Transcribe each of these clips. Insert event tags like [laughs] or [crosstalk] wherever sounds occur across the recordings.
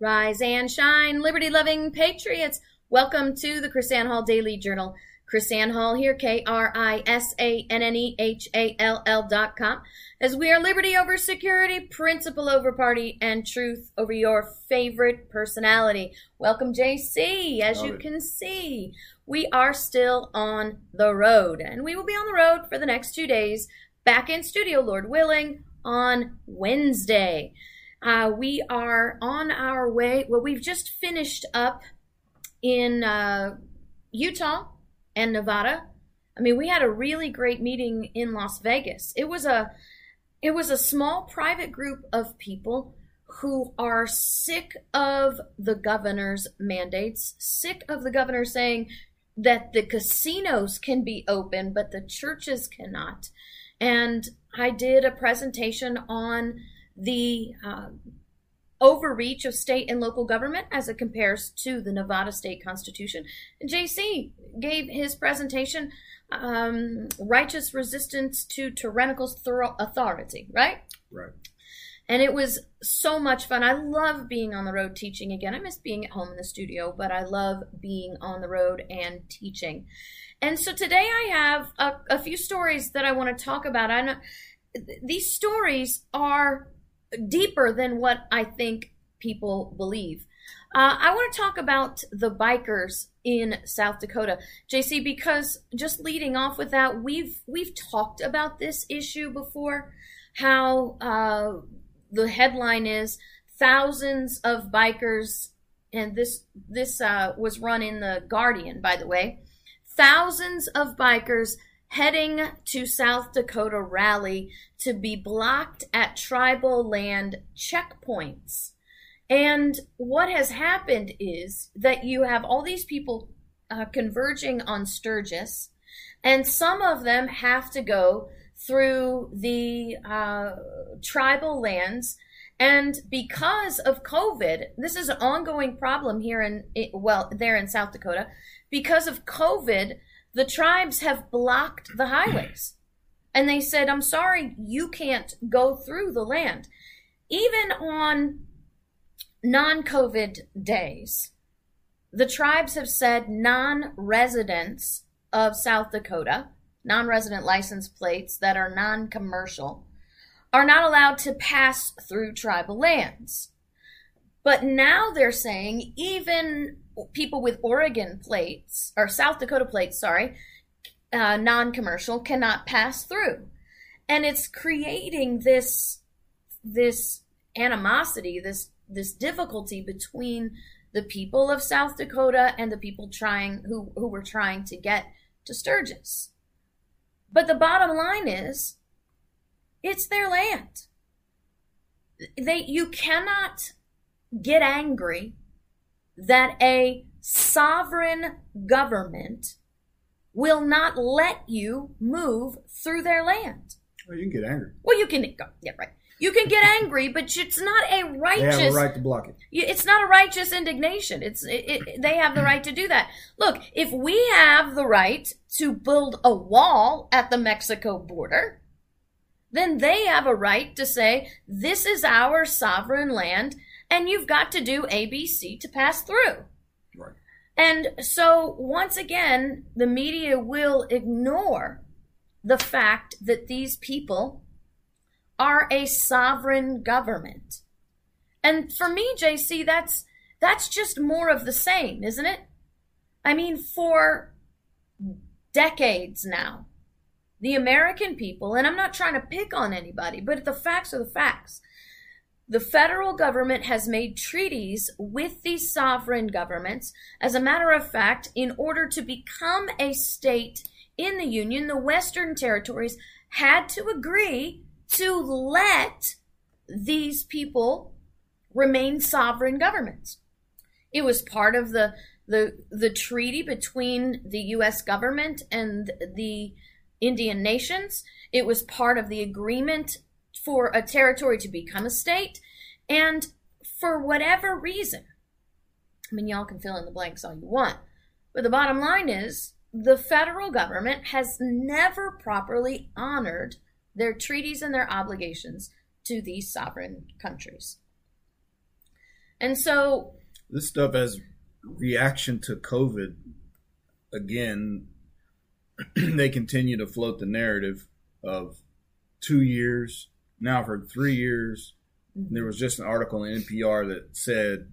Rise and shine, liberty loving patriots. Welcome to the KrisAnne Hall Daily Journal. KrisAnne Hall here, K R I S A N N E H A L L dot com. As we are liberty over security, principle over party, and truth over your favorite personality. Welcome, JC. As Love you it. can see, we are still on the road, and we will be on the road for the next two days. Back in studio, Lord willing, on Wednesday. Uh, we are on our way. Well, we've just finished up in uh, Utah and Nevada. I mean, we had a really great meeting in Las Vegas. It was a it was a small private group of people who are sick of the governor's mandates, sick of the governor saying that the casinos can be open but the churches cannot. And I did a presentation on the uh, overreach of state and local government as it compares to the Nevada state constitution. And JC gave his presentation, um, Righteous Resistance to Tyrannical Thor- Authority, right? Right. And it was so much fun. I love being on the road teaching again. I miss being at home in the studio, but I love being on the road and teaching. And so today I have a, a few stories that I want to talk about. I know these stories are deeper than what I think people believe. Uh, I want to talk about the bikers in South Dakota, JC, because just leading off with that, we've we've talked about this issue before. How uh, the headline is thousands of bikers, and this this uh, was run in the Guardian, by the way. Thousands of bikers heading to South Dakota rally to be blocked at tribal land checkpoints. And what has happened is that you have all these people uh, converging on Sturgis, and some of them have to go through the uh, tribal lands. And because of COVID, this is an ongoing problem here in, well, there in South Dakota. Because of COVID, the tribes have blocked the highways. And they said, I'm sorry, you can't go through the land. Even on non COVID days, the tribes have said non residents of South Dakota, non resident license plates that are non commercial, are not allowed to pass through tribal lands. But now they're saying even people with Oregon plates, or South Dakota plates, sorry, uh, non commercial, cannot pass through. And it's creating this this animosity, this this difficulty between the people of South Dakota and the people trying who, who were trying to get to Sturgis. But the bottom line is it's their land. They you cannot get angry that a sovereign government will not let you move through their land. Well, you can get angry. Well, you can go, yeah, right. You can get angry, but it's not a righteous. They have a right to block it. It's not a righteous indignation. It's it, it, they have the right to do that. Look, if we have the right to build a wall at the Mexico border, then they have a right to say this is our sovereign land, and you've got to do ABC to pass through. Right. And so once again, the media will ignore the fact that these people are a sovereign government. And for me, JC, that's that's just more of the same, isn't it? I mean, for decades now, the American people, and I'm not trying to pick on anybody, but the facts are the facts. The federal government has made treaties with these sovereign governments. As a matter of fact, in order to become a state in the Union, the Western territories had to agree to let these people remain sovereign governments. It was part of the the the treaty between the US government and the Indian nations. It was part of the agreement for a territory to become a state. And for whatever reason, I mean, y'all can fill in the blanks all you want, but the bottom line is the federal government has never properly honored their treaties and their obligations to these sovereign countries. And so this stuff as reaction to COVID, again, [clears throat] they continue to float the narrative of two years, now for three years. Mm-hmm. There was just an article in NPR that said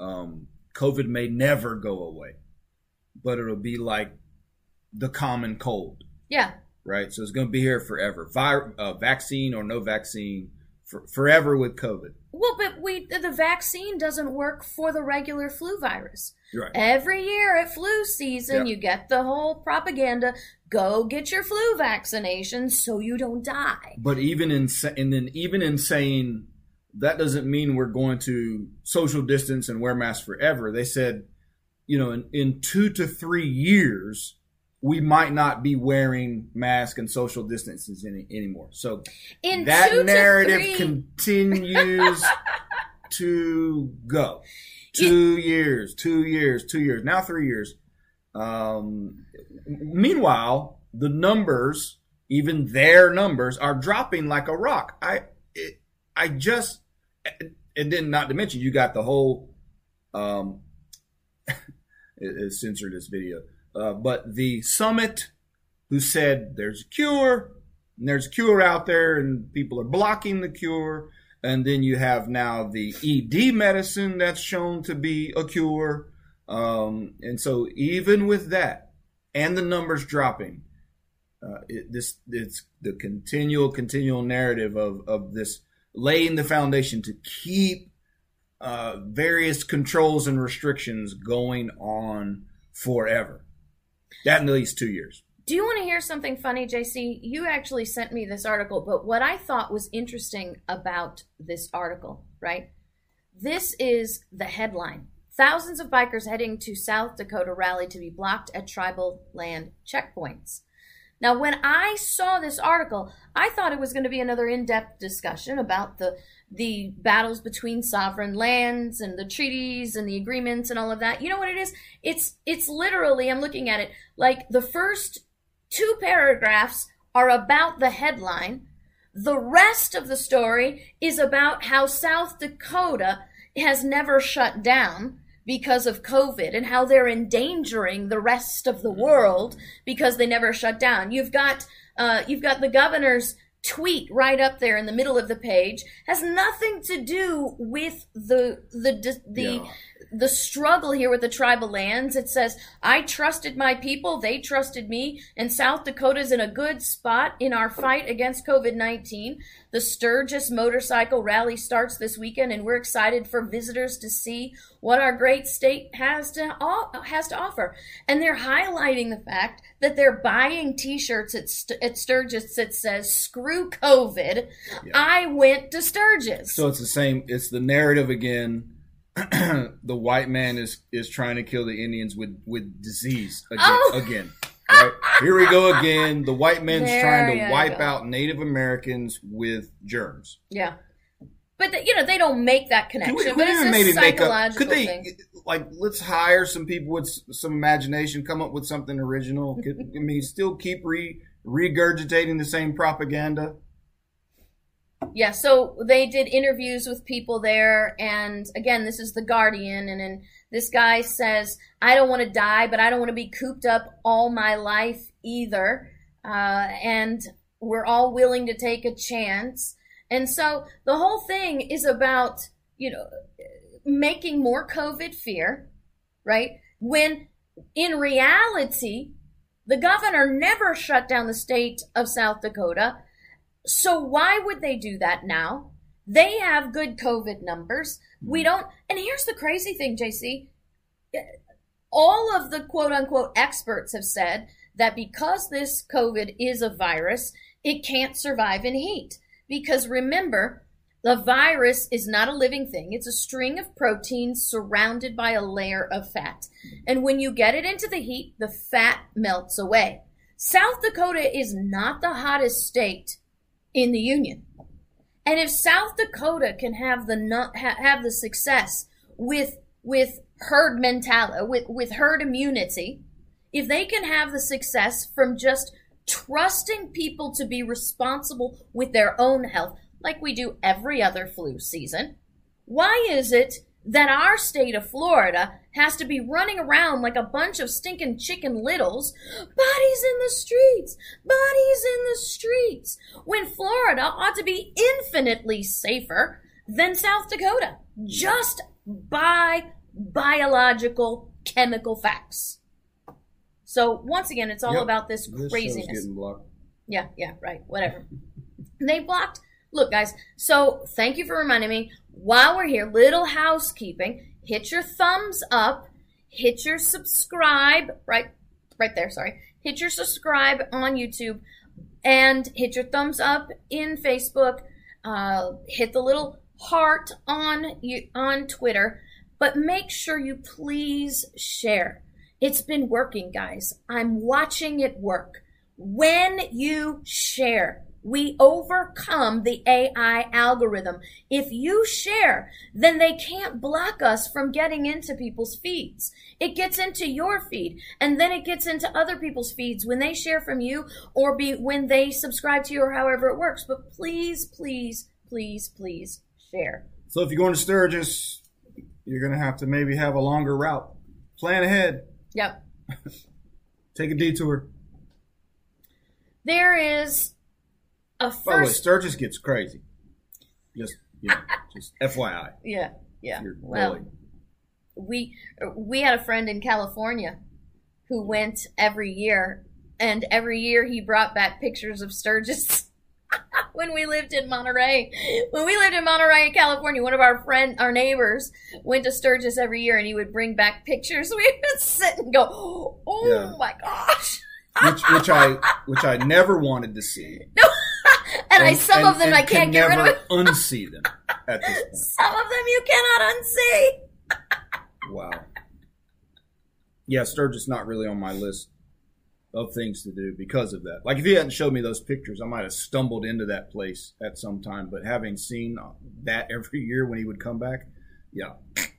um, COVID may never go away, but it'll be like the common cold. Yeah. Right. So it's going to be here forever. Vi- uh, vaccine or no vaccine, for, forever with COVID. Well, but we the vaccine doesn't work for the regular flu virus. Right. Every year at flu season, you get the whole propaganda: go get your flu vaccination so you don't die. But even in and then even in saying that doesn't mean we're going to social distance and wear masks forever. They said, you know, in, in two to three years, we might not be wearing masks and social distances any, anymore. So In that narrative continues [laughs] to go. Two it, years, two years, two years, now three years. Um, meanwhile, the numbers, even their numbers, are dropping like a rock. I, it, I just, and then not to mention, you got the whole, um, [laughs] censored this video uh, but the summit, who said there's a cure, and there's a cure out there, and people are blocking the cure. And then you have now the ED medicine that's shown to be a cure. Um, and so even with that, and the numbers dropping, uh, it, this it's the continual, continual narrative of of this laying the foundation to keep uh, various controls and restrictions going on forever. That in at least two years. Do you want to hear something funny, JC? You actually sent me this article, but what I thought was interesting about this article, right? This is the headline. Thousands of bikers heading to South Dakota rally to be blocked at tribal land checkpoints. Now, when I saw this article, I thought it was going to be another in-depth discussion about the the battles between sovereign lands and the treaties and the agreements and all of that. You know what it is? It's it's literally I'm looking at it like the first two paragraphs are about the headline. The rest of the story is about how South Dakota has never shut down because of COVID and how they're endangering the rest of the world because they never shut down. You've got uh, you've got the governor's tweet right up there in the middle of the page. Has nothing to do with the the the yeah the struggle here with the tribal lands. It says, I trusted my people, they trusted me, and South Dakota's in a good spot in our fight against COVID 19. The Sturgis Motorcycle Rally starts this weekend, and we're excited for visitors to see what our great state has to, has to offer. And they're highlighting the fact that they're buying t shirts at, St- at Sturgis that says, Screw COVID. Yeah. I went to Sturgis. So it's the same, it's the narrative again [clears throat] the white man is is trying to kill the Indians with with disease again. Oh. [laughs] Again, right? Here we go again. The white man's there trying to wipe go. out Native Americans with germs. Yeah. But the, you know they don't make that connection. Could we, but it's maybe make a, could they thing. like let's hire some people with some imagination, come up with something original. Could, I mean, still keep re regurgitating the same propaganda. Yeah, so they did interviews with people there, and again, this is the Guardian, and then this guy says, "I don't want to die, but I don't want to be cooped up all my life either," uh, and we're all willing to take a chance. And so the whole thing is about you know making more COVID fear, right? When in reality, the governor never shut down the state of South Dakota so why would they do that now? They have good COVID numbers. We hmm. don't. And here's the crazy thing, JC. All of the quote unquote experts have said that because this COVID is a virus, it can't survive in heat. Because remember, the virus is not a living thing. It's a string of proteins surrounded by a layer of fat. And when you get it into the heat, the fat melts away. South Dakota is not the hottest state in the Union. And if South Dakota can have the not have the success with with herd mentality, with with herd immunity, if they can have the success from just trusting people to be responsible with their own health, like we do every other flu season, why is it that our state of Florida has to be running around like a bunch of stinking chicken littles, bodies in the streets, bodies in the streets, when Florida ought to be infinitely safer than South Dakota, just by biological chemical facts. So once again, it's all Yep. about this craziness. Yeah, yeah, right. Whatever. [laughs] they blocked. Look, guys. So thank you for reminding me. While we're here, little housekeeping. Hit your thumbs up. Hit your subscribe. Right, right there. Sorry. Hit your subscribe on YouTube, and hit your thumbs up in Facebook. Uh, hit the little heart on you on Twitter. But make sure you please share. It's been working, guys. I'm watching it work. When you share, we overcome the AI algorithm. If you share, then they can't block us from getting into people's feeds. It gets into your feed and then it gets into other people's feeds when they share from you or be when they subscribe to you or however it works. But please, please, please, please share. So if you're going to Sturgis, you're going to have to maybe have a longer route. Plan ahead. Yep. [laughs] Take a detour. There is a By the way, Sturgis gets crazy. Just, you know, just [laughs] FYI. Yeah, yeah. Well, we we had a friend in California who went every year, and every year he brought back pictures of Sturgis. [laughs] when we lived in Monterey, when we lived in Monterey, California, one of our friend, our neighbors, went to Sturgis every year, and he would bring back pictures. [laughs] We would sit and go, "Oh Yeah. my gosh!" which which I which I never wanted to see. [laughs] And, I some of them I can't can get rid of. [laughs] unsee them at this [laughs] point. Some of them you cannot unsee. Wow. Yeah, Sturgis not really on my list of things to do because of that. Like if you hadn't showed me those pictures, I might have stumbled into that place at some time. But having seen that every year when he would come back, yeah,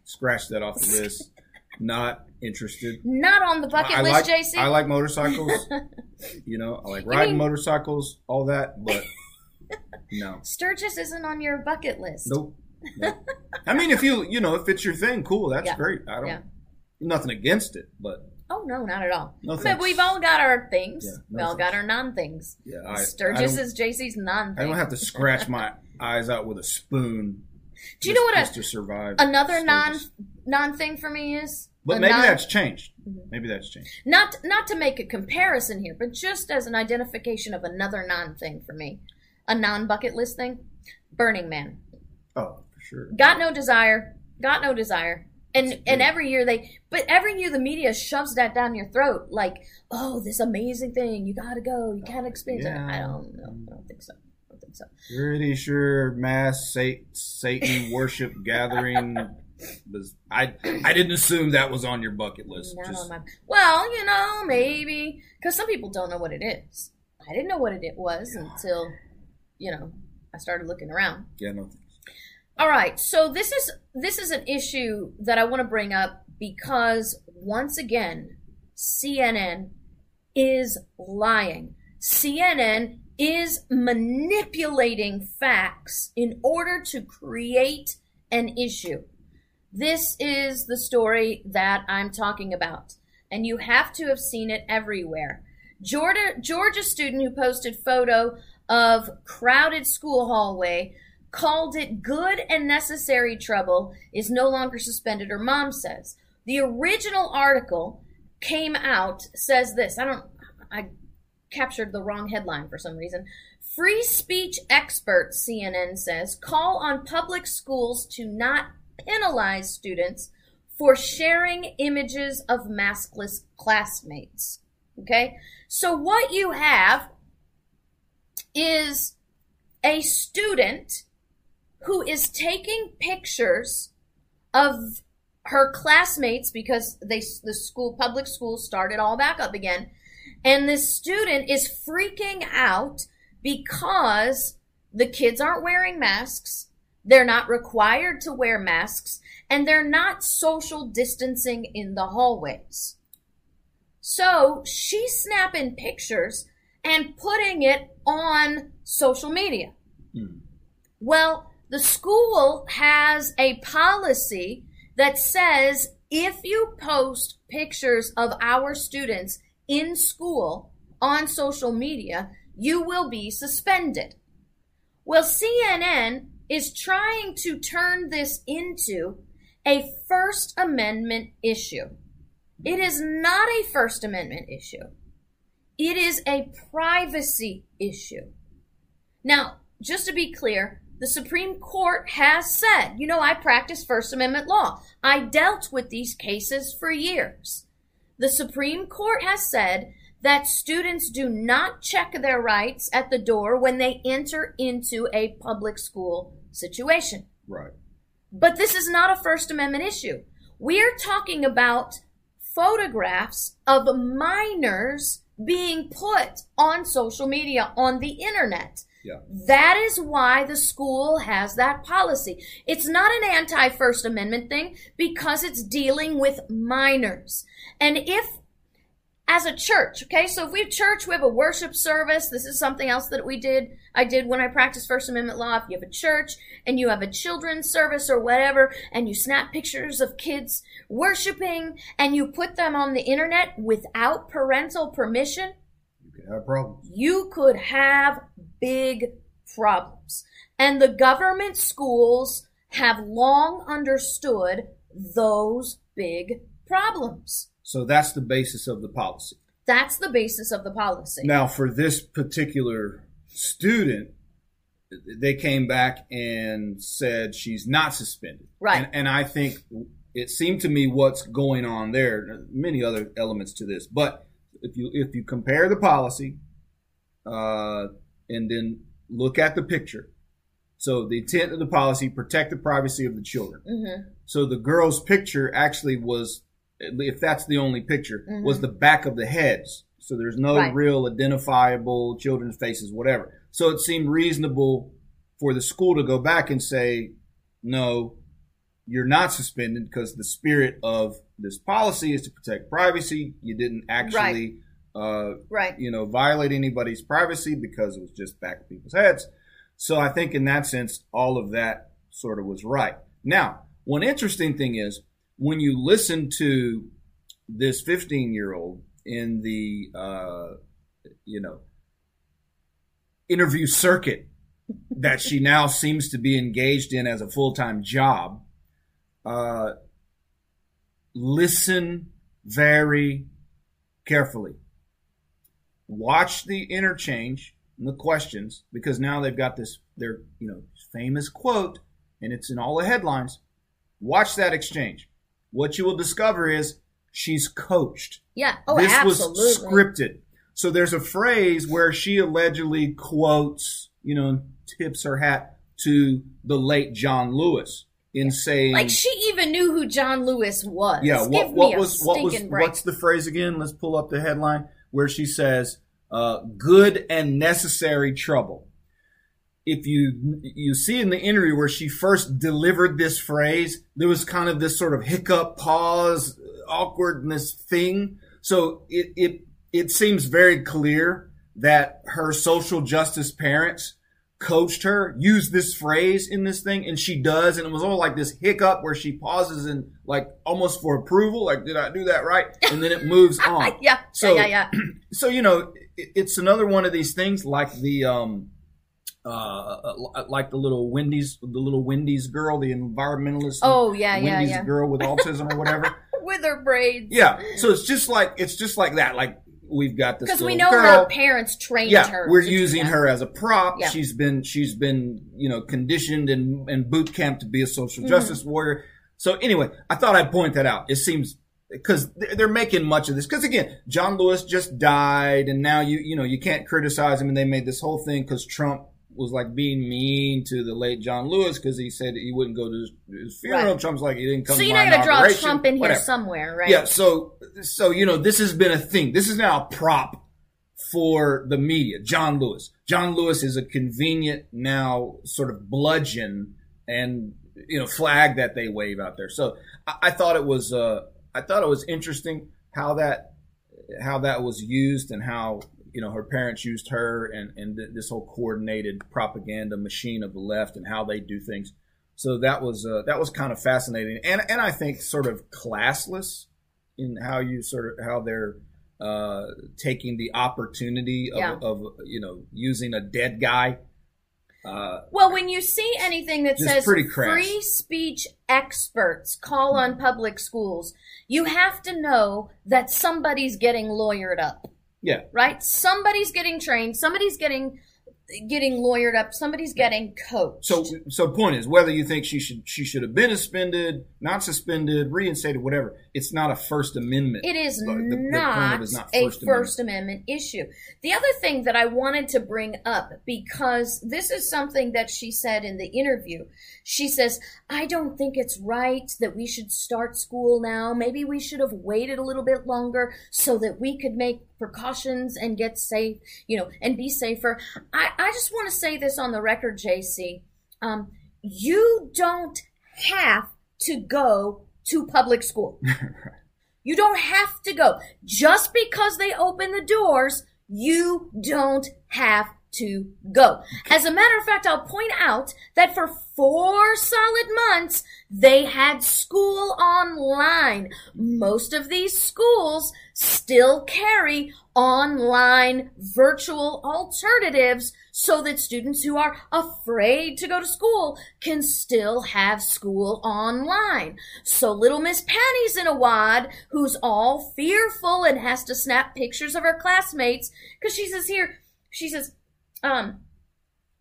scratch that off the list. Not interested. Not on the bucket I list, like, JC. I like motorcycles. [laughs] you know, I like riding mean- motorcycles, all that, but [laughs] no. Sturgis isn't on your bucket list. Nope. Nope. I mean, if you you know if it's your thing, cool. That's Yeah. great. I don't Yeah. nothing against it, but Oh no, not at all. No we've all got our things. Yeah, no we all got our non things. yeah, I, Sturgis I is JC's non I don't have to scratch [laughs] my eyes out with a spoon. Do you know what a- to survive? Another non non thing for me is. But maybe non- that's changed. Mhm. Maybe that's changed. not not to make a comparison here, but just as an identification of another non thing for me, a non bucket list thing. Burning Man. Oh, for sure. Got no desire. Got no desire. And and every year they, but every year the media shoves that down your throat, like, oh, this amazing thing, you gotta go, you can't experience it. I don't know. I don't think so. So. Pretty sure mass Satan worship gathering was. I I didn't assume that was on your bucket list. Not Just- on my. Well, you know, maybe because some people don't know what it is. I didn't know what it was until, you know, I started looking around. yeah, no. thanks. All right, so this is this is an issue that I want to bring up because once again, CNN is lying. CNN is manipulating facts in order to create an issue. This is the story that I'm talking about, and you have to have seen it everywhere. Georgia, Georgia student who posted photo of crowded school hallway called it good and necessary trouble is no longer suspended her mom says the original article came out says this i don't i captured the wrong headline for some reason. Free speech experts cnn says call on public schools to not penalize students for sharing images of maskless classmates. Okay? So what you have is a student who is taking pictures of her classmates because they the school public school started all back up again and this student is freaking out because the kids aren't wearing masks they're not required to wear masks and they're not social distancing in the hallways so she's snapping pictures and putting it on social media Hmm. Well, the school has a policy that says if you post pictures of our students in school on social media, you will be suspended. Well, CNN is trying to turn this into a First Amendment issue. It is not a First Amendment issue. It is a privacy issue. Now, just to be clear, the Supreme Court has said, you know, I practice First Amendment law. I dealt with these cases for years. The Supreme Court has said that students do not check their rights at the door when they enter into a public school situation. Right. But this is not a First Amendment issue. We're talking about photographs of minors being put on social media, on the internet. Yeah. That is why the school has that policy. It's not an anti First Amendment thing because it's dealing with minors. And if as a church, okay? So if we have church, we have a worship service. This is something else that we did. I did when I practiced First Amendment law. If you have a church and you have a children's service or whatever, and you snap pictures of kids worshiping and you put them on the internet without parental permission, You could have problems. you could have big problems. And the government schools have long understood those big problems. So that's the basis of the policy. That's the basis of the policy. Now, for this particular student, they came back and said she's not suspended. Right. And, and I think it seemed to me what's going on there. Many other elements to this, but if you if you compare the policy, uh, and then look at the picture. So the intent of the policy protect the privacy of the children. hmm So the girl's picture actually was, if that's the only picture, Mhm. was the back of the heads. So there's no Right. real identifiable children's faces, whatever. So it seemed reasonable for the school to go back and say, no, you're not suspended because the spirit of this policy is to protect privacy. You didn't actually, uh, Right. you know, violate anybody's privacy because it was just back of people's heads. So I think in that sense, all of that sort of was right. Now, one interesting thing is when you listen to this 15 year old in the, uh, you know, interview circuit [laughs] that she now seems to be engaged in as a full time job, uh, listen very carefully. Watch the interchange and the questions because now they've got this their you know famous quote and it's in all the headlines. Watch that exchange. What you will discover is she's coached Yeah. Oh, this absolutely. was scripted. So there's a phrase where she allegedly quotes, you know, tips her hat to the late John Lewis in saying, Like she even knew who John Lewis was. yeah, Give what, me what was what was break. what's the phrase again? Let's pull up the headline where she says, uh, "Good and necessary trouble." If you you see in the interview where she first delivered this phrase, there was kind of this sort of hiccup, pause, awkwardness thing. So it it it seems very clear that her social justice parents coached her, used this phrase in this thing, and she does, and it was all like this hiccup where she pauses and like almost for approval, like did I do that right? And then it [laughs] moves on. yeah, So- yeah, yeah, yeah. [clears throat] So you know, it, it's another one of these things like the um uh like the little Wendy's the little Wendy's girl, the environmentalist Oh, yeah, yeah, Wendy's yeah. girl with autism or whatever. [laughs] With her braids. Yeah. So it's just like it's just like that. Like we've got this Because we know girl. her parents trained yeah, her. we're using her as a prop. Yeah. She's been she's been you know conditioned and and boot camp to be a social Mhm. justice warrior. So anyway, I thought I'd point that out. It seems because they're making much of this. Because again, John Lewis just died, and now you you know you can't criticize him. And they made this whole thing because Trump was like being mean to the late John Lewis because he said he wouldn't go to his, his funeral. Right. Trump's like he didn't come. So you're not going to draw Trump in here somewhere, right? Yeah, so so you know this has been a thing. This is now a prop for the media. John Lewis. John Lewis is a convenient now sort of bludgeon and you know flag that they wave out there. So I, I thought it was uh, I thought it was interesting how that how that was used and how you know her parents used her and and th- this whole coordinated propaganda machine of the left and how they do things. So that was uh, that was kind of fascinating and and I think sort of classless in how you sort of how they're uh, taking the opportunity of, Yeah. of you know using a dead guy. Uh, Well, when you see anything that says free speech experts call on public schools, you have to know that somebody's getting lawyered up, yeah, right? Somebody's getting trained, somebody's getting getting lawyered up, somebody's getting coached. So, so point is whether you think she should she should have been suspended, not suspended, reinstated, whatever. It's not a First Amendment. It is The- the- not, is not a First First Amendment issue. The other thing that I wanted to bring up, because this is something that she said in the interview, she says, I don't think it's right that we should start school now. Maybe we should have waited a little bit longer so that we could make precautions and get safe, you know, and be safer. I, I just want to say this on the record, JC. Um, you don't have to go to public school. [laughs] You don't have to go. Just because they open the doors, you don't have to go. As a matter of fact, I'll point out that for four solid months, they had school online. Most of these schools still carry online virtual alternatives so that students who are afraid to go to school can still have school online. So little Miss Patty's in a wad who's all fearful and has to snap pictures of her classmates because she says here, she says, um,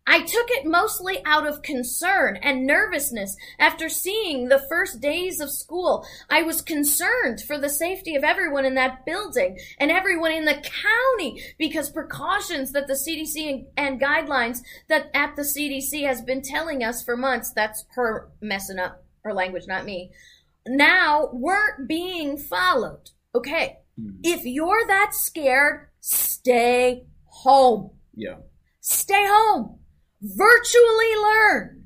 I took it mostly out of concern and nervousness after seeing the first days of school. I was concerned for the safety of everyone in that building and everyone in the county because precautions that the CDC and, guidelines that at the CDC has been telling us for months, that's her messing up her language, not me, now weren't being followed. Okay. Mhm. If you're that scared, stay home. yeah. Stay home. Virtually learn.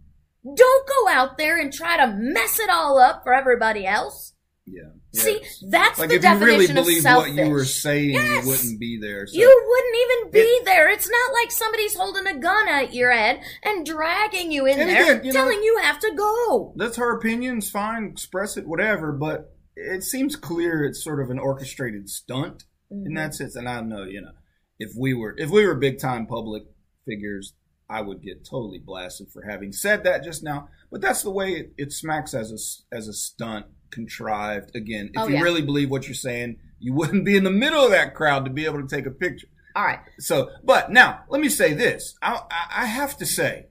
Don't go out there and try to mess it all up for everybody else. Yeah. yeah. See, that's like the if you really definition of selfish. what you were saying, Yes. you wouldn't be there. So. You wouldn't even be there. It's not like somebody's holding a gun at your head and dragging you in there, again, you know- telling you have to go. That's her opinions. Fine. Express it, whatever. But it seems clear it's sort of an orchestrated stunt in mm-hmm. that sense. And I know, you know, if we were if we were big time public figures, I would get totally blasted for having said that just now. But that's the way it, it smacks as a as a stunt, contrived. Again, if Oh, you yeah. really believe what you're saying, you [laughs] wouldn't be in the middle of that crowd to be able to take a picture. All right. So, but now let me say this. I, I, I have to say,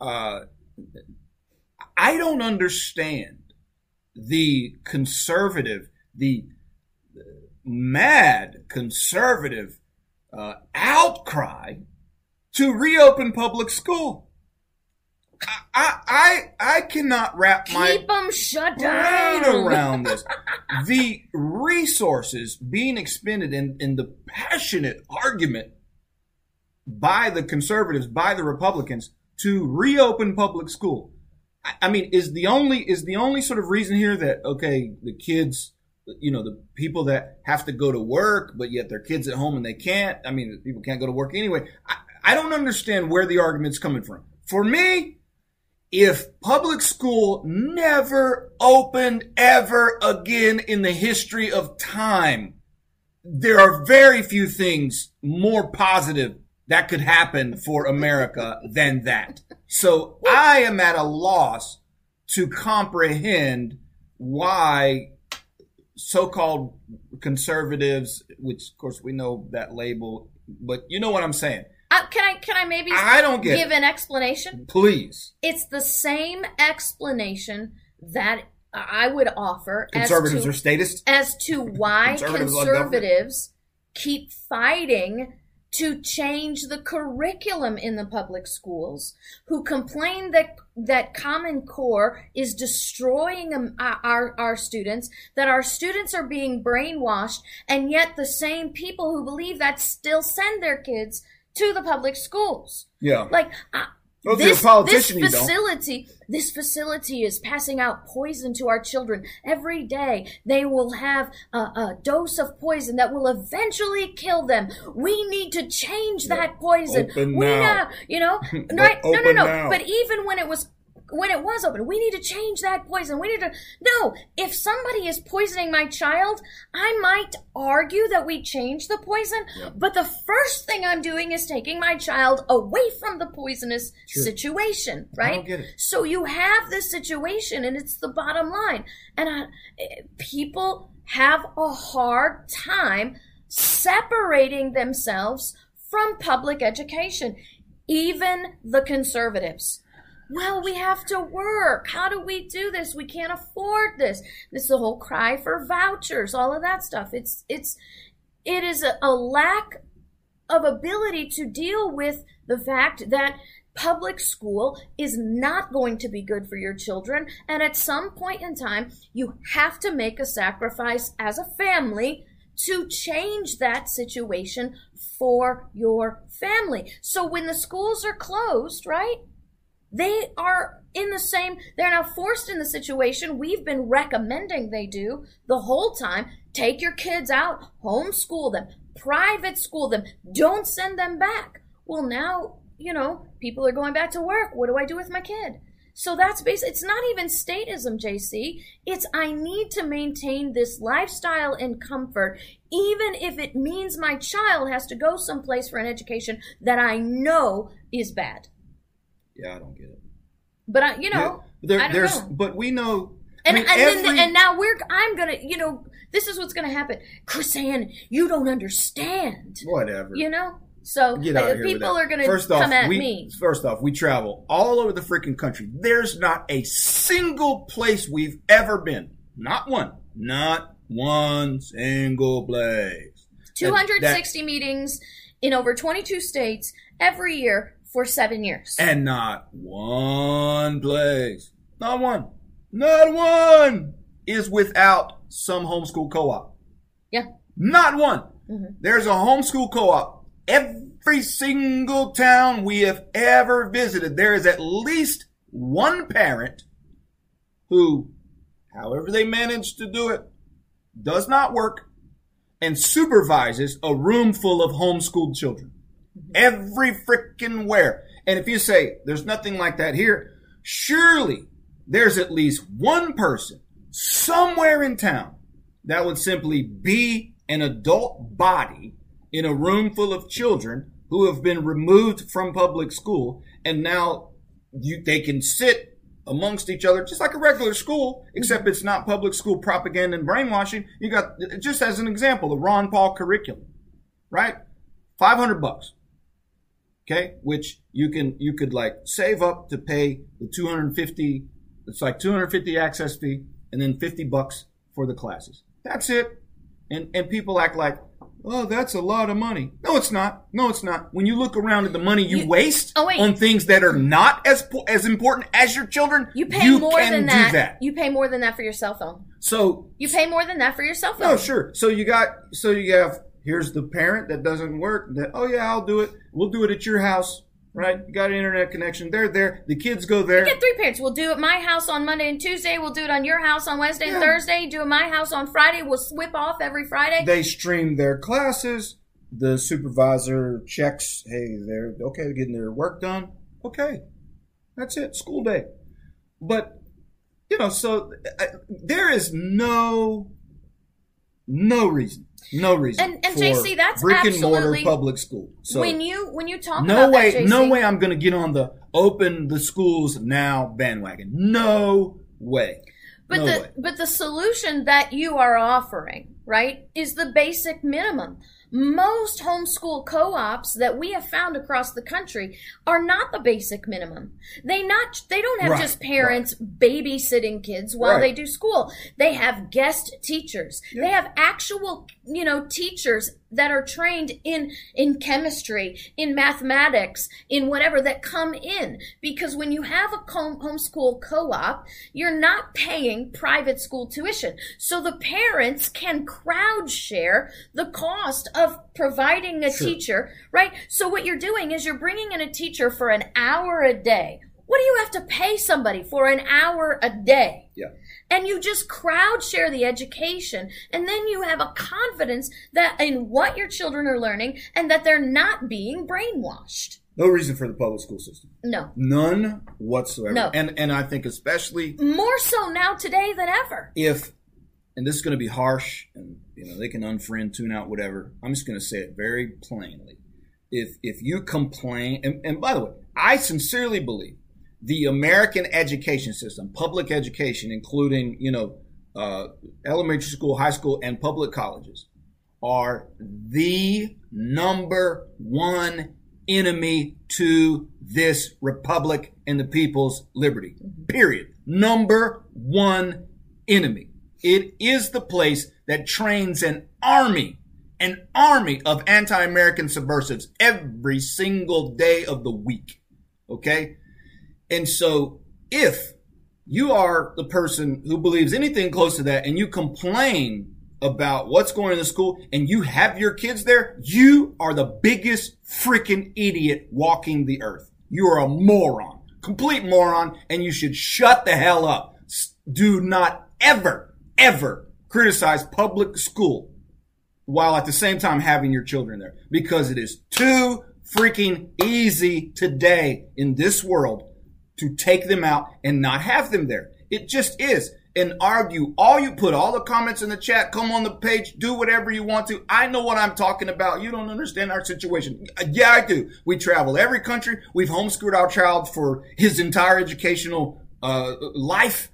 uh, I don't understand the conservative, the mad conservative uh, outcry to reopen public school. I, I, I cannot wrap my Keep them shut brain down. around this. [laughs] the resources being expended in, in the passionate argument by the conservatives, by the Republicans, to reopen public school. I, I mean, is the only is the only sort of reason here that okay, the kids, you know, the people that have to go to work, but yet their kids at home and they can't. I mean, people can't go to work anyway. I, I don't understand where the argument's coming from. For me, if public school never opened ever again in the history of time, there are very few things more positive that could happen for America than that. So I am at a loss to comprehend why so-called conservatives, which of course we know that label, but you know what I'm saying. Can I can I maybe I don't get give it. an explanation? Please. It's the same explanation that I would offer as Conservatives to, are statists. as to why Conservatives conservatives keep fighting to change the curriculum in the public schools, who complain that that Common Core is destroying um, our our students, that our students are being brainwashed, and yet the same people who believe that still send their kids to the public schools. Yeah. Like, I, Well, if you're a this, this facility, this facility is passing out poison to our children every day. They will have a, a dose of poison that will eventually kill them. We need to change that poison. Open we now. know, you know, [laughs] right? No, no, no. now. But even when it was when it was open, we need to change that poison. We need to no. If somebody is poisoning my child, I might argue that we change the poison. Yeah. But the first thing I'm doing is taking my child away from the poisonous Sure. situation, right? don't get it. So you have this situation, and it's the bottom line. And I, people have a hard time separating themselves from public education, even the conservatives. Well, we have to work. How do we do this? We can't afford this. This is the whole cry for vouchers, all of that stuff. It's it's it is a, a lack of ability to deal with the fact that public school is not going to be good for your children and at some point in time you have to make a sacrifice as a family to change that situation for your family so when the schools are closed right they are in the same they're now forced in the situation. We've been recommending they do the whole time. Take your kids out homeschool them private school them. Don't send them back. Well now you know people are going back to work. What do i do with my kid? So that's basically it's not even statism jc it's i need to maintain this lifestyle and comfort even if it means my child has to go someplace for an education that i know is bad Yeah, I don't get it. but I, you know, Yeah, there, I don't there's, know. but we know. and I mean, and every, then and now we're I'm gonna you know this is what's gonna happen. KrisAnne, you don't understand. whatever. You know, so here people are gonna first come off, at we, me. First off, we travel all over the freaking country. There's not a single place we've ever been. Not one. Not one single place. That- 260 meetings in over 22 states every year for seven years. And not one place, not one, not one is without some homeschool co-op. Yeah. Not one. Mhm. There's a homeschool co-op. Every single town we have ever visited, there is at least one parent who, however they manage to do it, does not work and supervises a room full of homeschooled children. Mm-hmm. Every frickin' where. And if you say there's nothing like that here, surely there's at least one person somewhere in town that would simply be an adult body in a room full of children who have been removed from public school and now you, they can sit amongst each other just like a regular school mm-hmm. except it's not public school propaganda and brainwashing. You got just as an example the ron paul curriculum right? 500 bucks okay which you can you could like save up to pay the 250 it's like 250 access fee and then 50 bucks for the classes that's it and and people act like oh that's a lot of money no it's not no it's not when you look around at the money you, You- waste oh, on things that are not as as important as your children You pay more can than that. that You pay more than that for your cell phone. so You pay more than that for your cell phone. no, sure. So you got so you have here's the parent that doesn't work. That oh yeah, I'll do it. We'll do it at your house, right? You got an internet connection. They're there. The kids go there. We get three parents. We'll do it at my house on Monday and Tuesday. We'll do it on your house on Wednesday and Yeah. Thursday. Do it at my house on Friday. We'll whip off every Friday. They stream their classes. The supervisor checks. Hey, they're okay. They're getting their work done. Okay, that's it. School day. But you know, so uh, there is no no reason, no reason. And- and JC, that's brick and mortar public school. So when you when you talk no about way, that, no way I'm going to get on the open the schools now bandwagon. No way. But no the way. but the solution that you are offering, right, is the basic minimum. Most homeschool co-ops that we have found across the country are not the basic minimum. They not they don't have Right, just parents babysitting kids while Right. they do school. They have guest teachers. They have actual, you know, teachers that are trained in in chemistry, in mathematics, in whatever that come in because when you have a com- homeschool co-op, you're not paying private school tuition. So the parents can crowd share the cost of providing a sure. teacher, right? So what you're doing is you're bringing in a teacher for an hour a day. What do you have to pay somebody for an hour a day? Yeah. And you just crowd share the education and then you have a confidence that in what your children are learning and that they're not being brainwashed. No reason for the public school system. No. None whatsoever. No. And and I think especially more so now today than ever. If and this is going to be harsh and you know they can unfriend, tune out, whatever. I'm just going to say it very plainly. If if you complain and, and by the way, I sincerely believe the American education system, public education, including, you know, uh, elementary school, high school, and public colleges, are the number one enemy to this republic and the people's liberty. Period. Number one enemy. It is the place that trains an army, an army of anti-American subversives every single day of the week. Okay? And so if you are the person who believes anything close to that and you complain about what's going on in the school and you have your kids there, you are the biggest freaking idiot walking the earth. You are a moron, complete moron, and you should shut the hell up. Do not ever, ever criticize public school while at the same time having your children there because it is too freaking easy today in this world to take them out and not have them there. It just is. And argue all you put all the comments in the chat, come on the page, do whatever you want to. I know what I'm talking about. You don't understand our situation. Yeah, I do. We travel every country. We've homeschooled our child for his entire educational uh, life.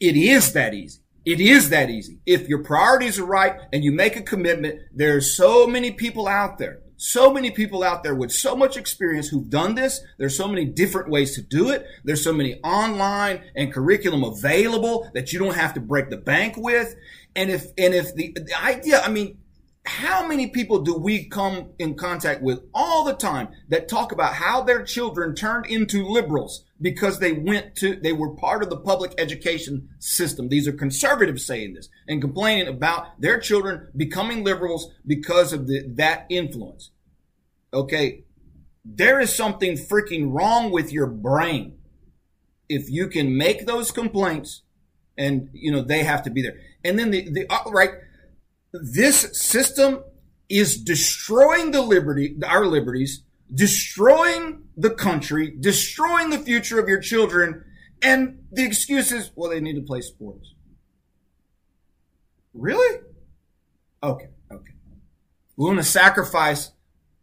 It is that easy. It is that easy. If your priorities are right and you make a commitment, there's so many people out there so many people out there with so much experience who've done this. There's so many different ways to do it. There's so many online and curriculum available that you don't have to break the bank with. And if, and if the, the idea, I mean, how many people do we come in contact with all the time that talk about how their children turned into liberals because they went to, they were part of the public education system. These are conservatives saying this and complaining about their children becoming liberals because of the, that influence. Okay. There is something freaking wrong with your brain. If you can make those complaints and, you know, they have to be there. And then the, the, uh, right, this system is destroying the liberty, our liberties, destroying the country, destroying the future of your children. And the excuse is, well, they need to play sports. Really? Okay, okay. We want to sacrifice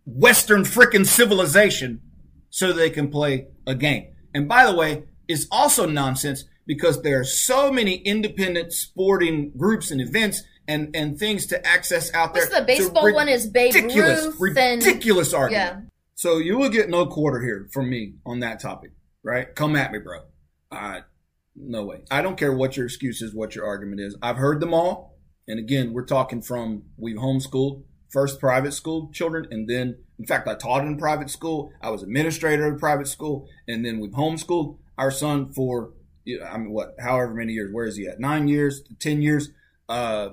Western frickin' civilization so they can play a game. And by the way, it's also nonsense because there are so many independent sporting groups and events and and things to access out there. What's the baseball one is Babe ridiculous, Ruth and ridiculous argument. Yeah. So you will get no quarter here from me on that topic, right? Come at me, bro. Uh, no way. I don't care what your excuse is, what your argument is. I've heard them all. And again, we're talking from we've homeschooled first private school children, and then in fact I taught in private school. I was administrator of private school, and then we've homeschooled our son for I mean what, however many years. Where is he at? Nine years, ten years. Uh,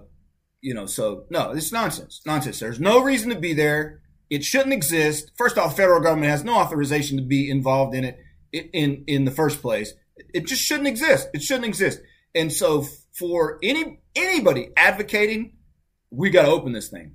you know, so no, it's nonsense. Nonsense. There's no reason to be there. It shouldn't exist. First off, federal government has no authorization to be involved in it in in the first place. It just shouldn't exist. It shouldn't exist. And so for any anybody advocating, we got to open this thing.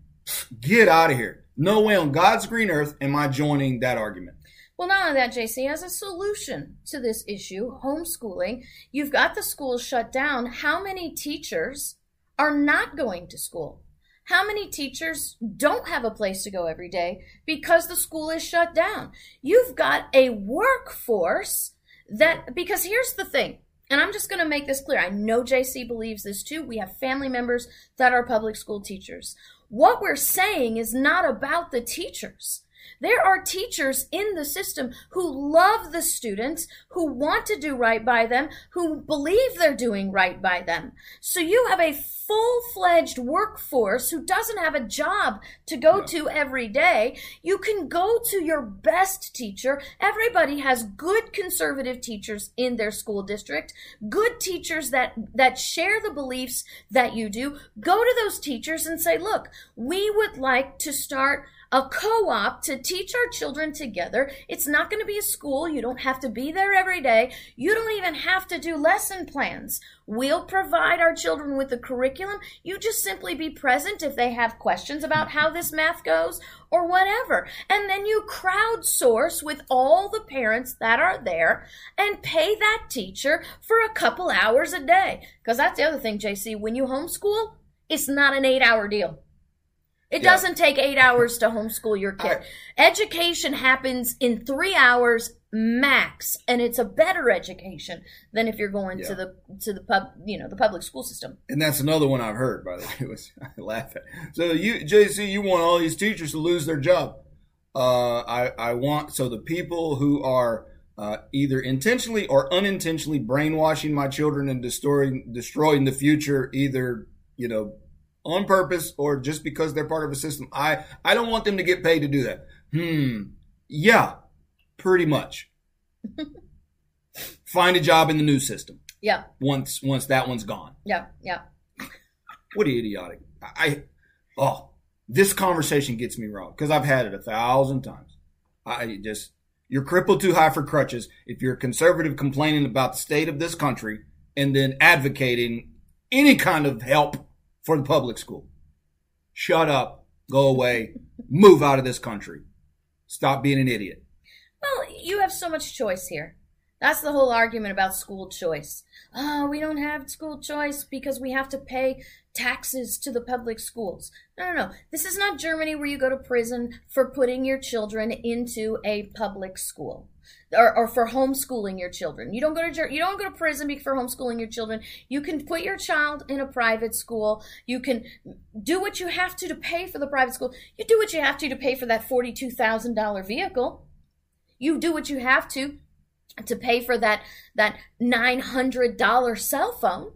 Get out of here. No way on God's green earth am I joining that argument. Well, not only that, JC, as a solution to this issue, homeschooling, you've got the schools shut down. How many teachers are not going to school? How many teachers don't have a place to go every day because the school is shut down? You've got a workforce that, because here's the thing, and I'm just going to make this clear. I know JC believes this too. We have family members that are public school teachers. What we're saying is not about the teachers. There are teachers in the system who love the students, who want to do right by them, who believe they're doing right by them. So you have a full fledged workforce who doesn't have a job to go yeah. to every day. You can go to your best teacher. Everybody has good conservative teachers in their school district, good teachers that, that share the beliefs that you do. Go to those teachers and say, look, we would like to start a co-op to teach our children together. It's not going to be a school. You don't have to be there every day. You don't even have to do lesson plans. We'll provide our children with the curriculum. You just simply be present if they have questions about how this math goes or whatever. And then you crowdsource with all the parents that are there and pay that teacher for a couple hours a day. Because that's the other thing, JC. When you homeschool, it's not an eight hour deal. It yeah. doesn't take eight hours to homeschool your kid. I, education happens in three hours max, and it's a better education than if you're going yeah. to the to the pub, you know, the public school system. And that's another one I've heard. By the way, [laughs] was I laugh at. So you, JC, you want all these teachers to lose their job? Uh, I I want so the people who are uh, either intentionally or unintentionally brainwashing my children and destroying destroying the future, either you know on purpose or just because they're part of a system. I, I don't want them to get paid to do that. Hmm. Yeah, pretty much. [laughs] Find a job in the new system. Yeah. Once once that one's gone. Yeah, yeah. What idiotic. I oh, this conversation gets me wrong because I've had it a thousand times. I just you're crippled too high for crutches if you're a conservative complaining about the state of this country and then advocating any kind of help for the public school. Shut up, go away, move out of this country. Stop being an idiot. Well, you have so much choice here. That's the whole argument about school choice. Oh, we don't have school choice because we have to pay taxes to the public schools. No, no, no. This is not Germany where you go to prison for putting your children into a public school or, or for homeschooling your children. You don't go to you don't go to prison for homeschooling your children. You can put your child in a private school. You can do what you have to to pay for the private school. You do what you have to to pay for that forty-two thousand dollar vehicle. You do what you have to to pay for that that nine hundred dollar cell phone.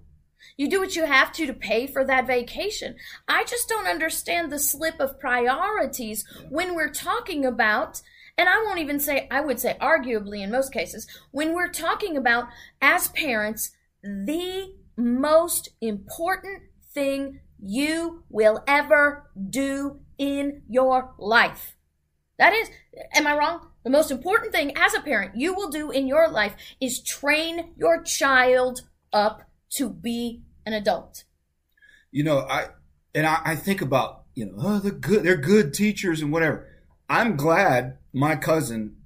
You do what you have to to pay for that vacation. I just don't understand the slip of priorities when we're talking about and I won't even say, I would say arguably in most cases, when we're talking about, as parents, the most important thing you will ever do in your life. That is, am I wrong? The most important thing as a parent you will do in your life is train your child up to be an adult. You know, I and I, I think about, you know, oh, they're good, they're good teachers and whatever. I'm glad my cousin,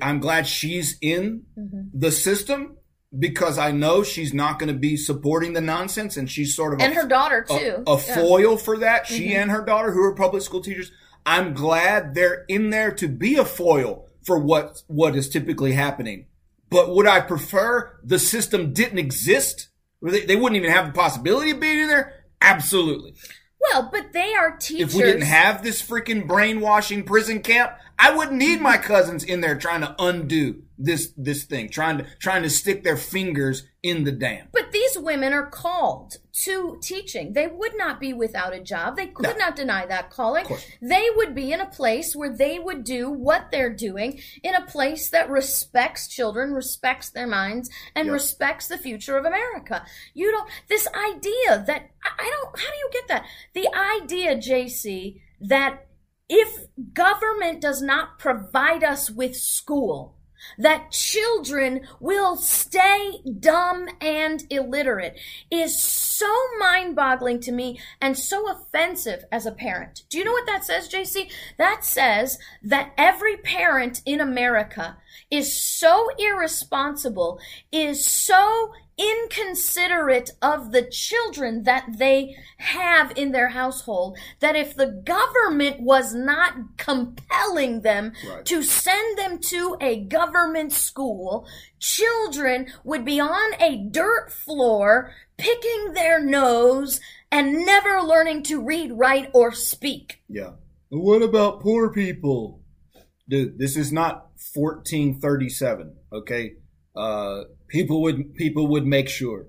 I'm glad she's in mm-hmm. the system because I know she's not going to be supporting the nonsense, and she's sort of and a, her daughter too, a, a foil for that. She mm-hmm. and her daughter, who are public school teachers, I'm glad they're in there to be a foil for what what is typically happening. But would I prefer the system didn't exist? They, they wouldn't even have the possibility of being in there. Absolutely. Well, but they are teachers. If we didn't have this freaking brainwashing prison camp, I wouldn't need my cousins in there trying to undo this this thing, trying to trying to stick their fingers in the dam. But these women are called to teaching. They would not be without a job. They could no. not deny that calling. They would be in a place where they would do what they're doing in a place that respects children, respects their minds, and yep. respects the future of America. You don't this idea that I don't how do you get that? The idea, JC, that if government does not provide us with school, that children will stay dumb and illiterate is so mind boggling to me and so offensive as a parent. Do you know what that says, JC? That says that every parent in America is so irresponsible, is so inconsiderate of the children that they have in their household that if the government was not compelling them right. to send them to a government school, children would be on a dirt floor picking their nose and never learning to read, write, or speak. Yeah. What about poor people? dude, this is not 1437. Okay, uh, people would people would make sure.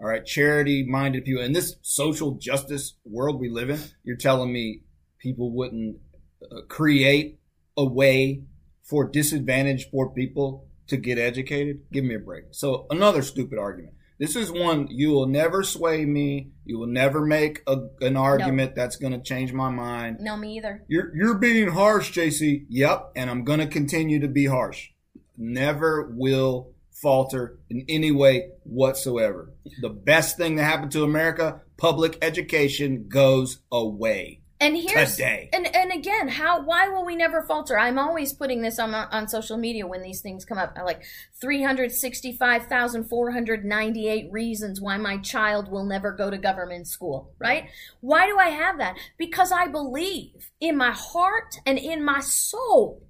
All right, charity minded people in this social justice world we live in. You're telling me people wouldn't uh, create a way for disadvantaged poor people to get educated? Give me a break. So another stupid argument. This is one you will never sway me. You will never make a, an argument that's going to change my mind. No, me either. You're you're being harsh, JC. Yep, and I'm going to continue to be harsh. Never will falter in any way whatsoever. The best thing that happened to America, public education goes away. And here's Today. and and again, how why will we never falter? I'm always putting this on on social media when these things come up. Like 365,498 reasons why my child will never go to government school, right? Why do I have that? Because I believe in my heart and in my soul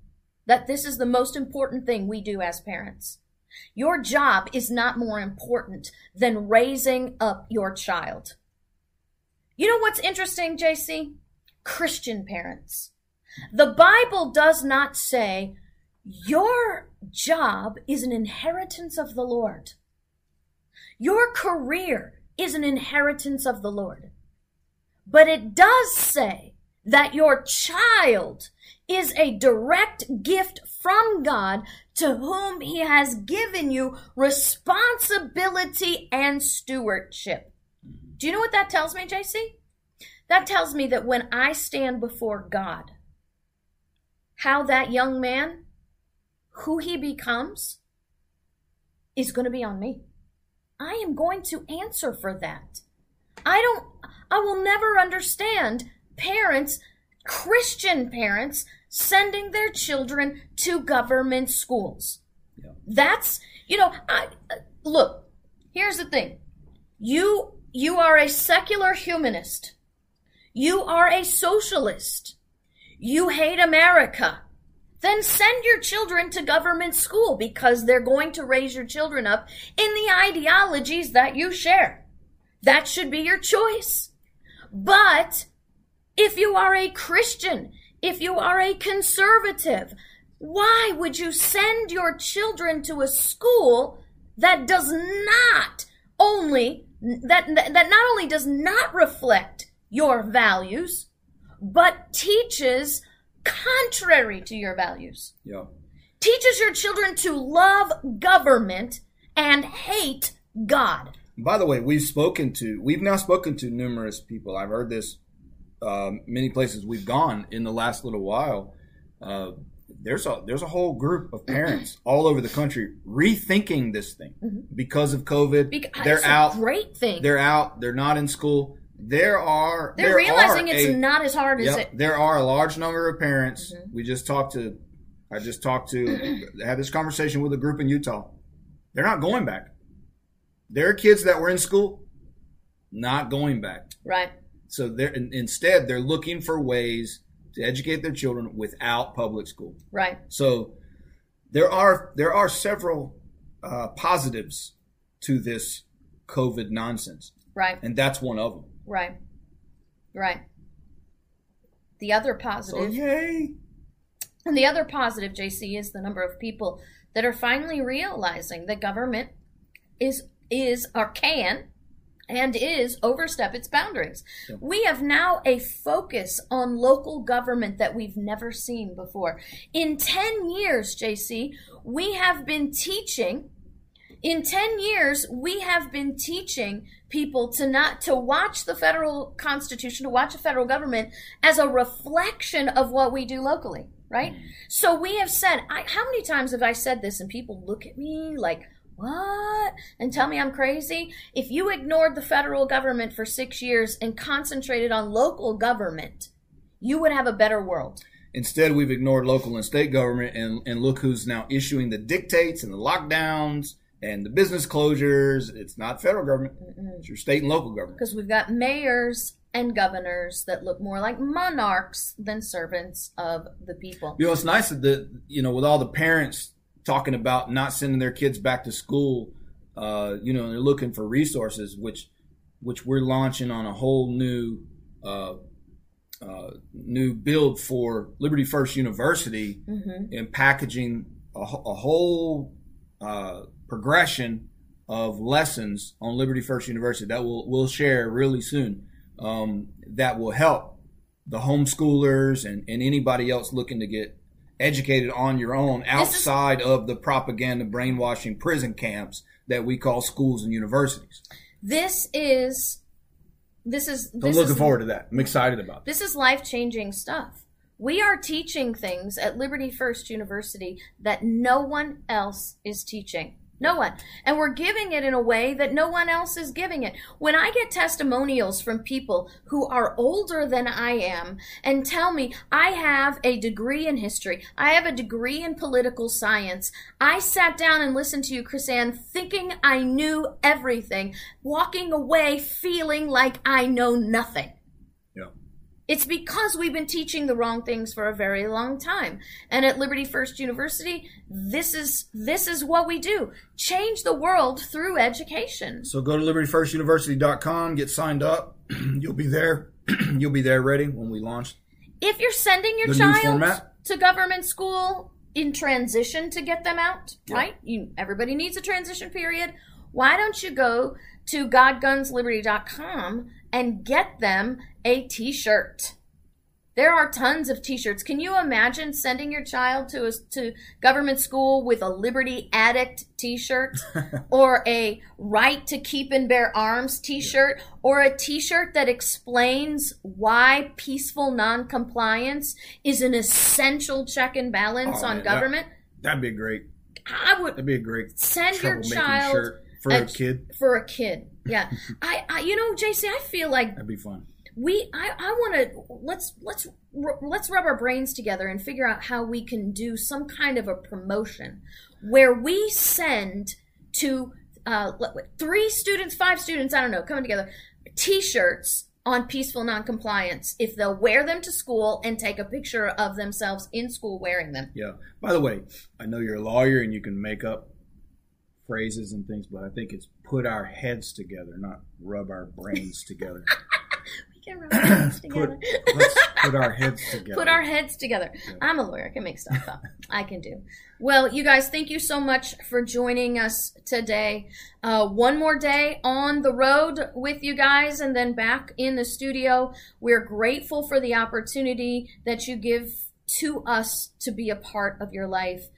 that this is the most important thing we do as parents. Your job is not more important than raising up your child. You know what's interesting, JC? Christian parents. The Bible does not say your job is an inheritance of the Lord. Your career is an inheritance of the Lord. But it does say that your child is a direct gift from God to whom he has given you responsibility and stewardship. Do you know what that tells me, JC? That tells me that when I stand before God, how that young man, who he becomes, is going to be on me. I am going to answer for that. I don't, I will never understand parents, Christian parents, sending their children to government schools. Yeah. That's, you know, I, look, here's the thing. You, you are a secular humanist. You are a socialist. You hate America. Then send your children to government school because they're going to raise your children up in the ideologies that you share. That should be your choice. But if you are a Christian, if you are a conservative, why would you send your children to a school that does not only that that not only does not reflect your values, but teaches contrary to your values. Yeah. Teaches your children to love government and hate God. By the way, we've spoken to, we've now spoken to numerous people. I've heard this um, many places we've gone in the last little while. Uh, there's a there's a whole group of parents all over the country rethinking this thing because of COVID. Because they're it's a out. great thing. They're out. They're not in school. There are. They're there realizing are it's a- not as hard as it. there are a large number of parents. Mhm. We just talked to. I just talked to. [clears throat] had this conversation with a group in Utah. They're not going back. There are kids that were in school, not going back. Right. So they're in- instead they're looking for ways to educate their children without public school. Right. So there are there are several uh, positives to this COVID nonsense, Right. and that's one of them. Right. Right. The other positive. So yay! and the other positive, JC, is the number of people that are finally realizing that government is is or can and is overstep its boundaries. Yeah. We have now a focus on local government that we've never seen before. In 10 years, JC, we have been teaching in 10 years we have been teaching people to not to watch the federal constitution to watch the federal government as a reflection of what we do locally right mm. so we have said I, how many times have i said this and people look at me like what and tell me i'm crazy if you ignored the federal government for six years and concentrated on local government you would have a better world Instead, we've ignored local and state government, and, and look who's now issuing the dictates and the lockdowns and the business closures. It's not federal government; it's your state and local government. because we've got mayors and governors that look more like monarchs than servants of the people. You know, it's nice that the you know with all the parents talking about not sending their kids back to school. Uh, you know, they're looking for resources, which which we're launching on a whole new uh, uh, new build for Liberty First University Mm-hmm. in packaging a, a whole uh, progression of lessons on Liberty First University that we'll, we'll share really soon um, that will help the homeschoolers and, and anybody else looking to get educated on your own is- outside of the propaganda brainwashing prison camps that we call schools and universities. This is this is So I'm looking is, forward to that. I'm excited about that. This is life changing stuff. We are teaching things at Liberty First University that no one else is teaching. No one. And we're giving it in a way that no one else is giving it. When I get testimonials from people who are older than I am and tell me, I have a degree in history, I have a degree in political science, I sat down and listened to you, Chris KrisAnne, thinking I knew everything, walking away feeling like I know nothing. It's because we've been teaching the wrong things for a very long time. And at Liberty First University, this is this is what we do. Change the world through education. So go to libertyfirstuniversity.com, get signed up. [clears throat] You'll be there. [clears throat] You'll be there ready when we launch. If you're sending your child to government school in transition to get them out, Yeah. right? You everybody needs a transition period. Why don't you go to godgunsliberty.com and get them a t-shirt? There are tons of t-shirts. Can you imagine sending your child to a, to government school with a Liberty Addict t-shirt [laughs] or a Right to Keep and Bear Arms t-shirt or a t-shirt that explains why peaceful non-compliance is an essential check and balance Oh, on man, government? That'd be great. I would That'd be a great send your child shirt for a- a kid. for a kid. Yeah. [laughs] I, I you know, JC, I feel like That'd be fun. We i i want to let's let's let's rub our brains together and figure out how we can do some kind of a promotion where we send to uh three students five students i don't know coming together t-shirts on peaceful noncompliance if they'll wear them to school and take a picture of themselves in school wearing them Yeah. By the way, I know you're a lawyer and you can make up phrases and things, but I think it's put our heads together, not rub our brains together. [laughs] we can rub our heads together Put, let's put our [laughs] heads together. Put our heads together. Yeah. I'm a lawyer. I can make stuff up. I can do. Well, you guys, thank you so much for joining us today. Uh, one more day on the road with you guys and then back in the studio. We're grateful for the opportunity that you give to us to be a part of your life.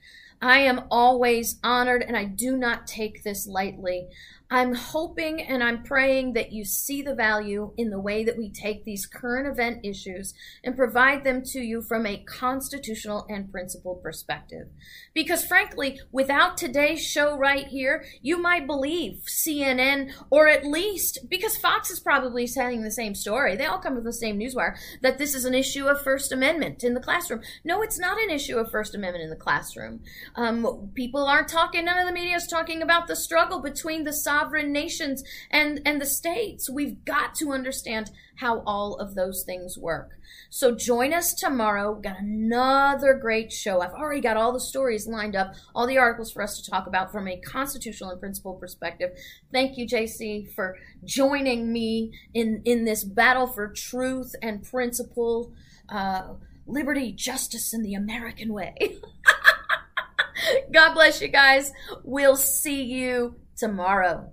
I am always honored and I do not take this lightly. I'm hoping and I'm praying that you see the value in the way that we take these current event issues and provide them to you from a constitutional and principled perspective. Because frankly, without today's show right here, you might believe CNN or at least, because Fox is probably telling the same story, they all come from the same newswire, that this is an issue of First Amendment in the classroom. No, it's not an issue of First Amendment in the classroom. Um, people aren't talking, none of the media is talking about the struggle between the sovereign nations and, and the states. We've got to understand how all of those things work. So join us tomorrow. We've got another great show. I've already got all the stories lined up, all the articles for us to talk about from a constitutional and principle perspective. Thank you, JC, for joining me in, in this battle for truth and principle, uh, liberty, justice, and the American way. [laughs] God bless you guys. We'll see you tomorrow.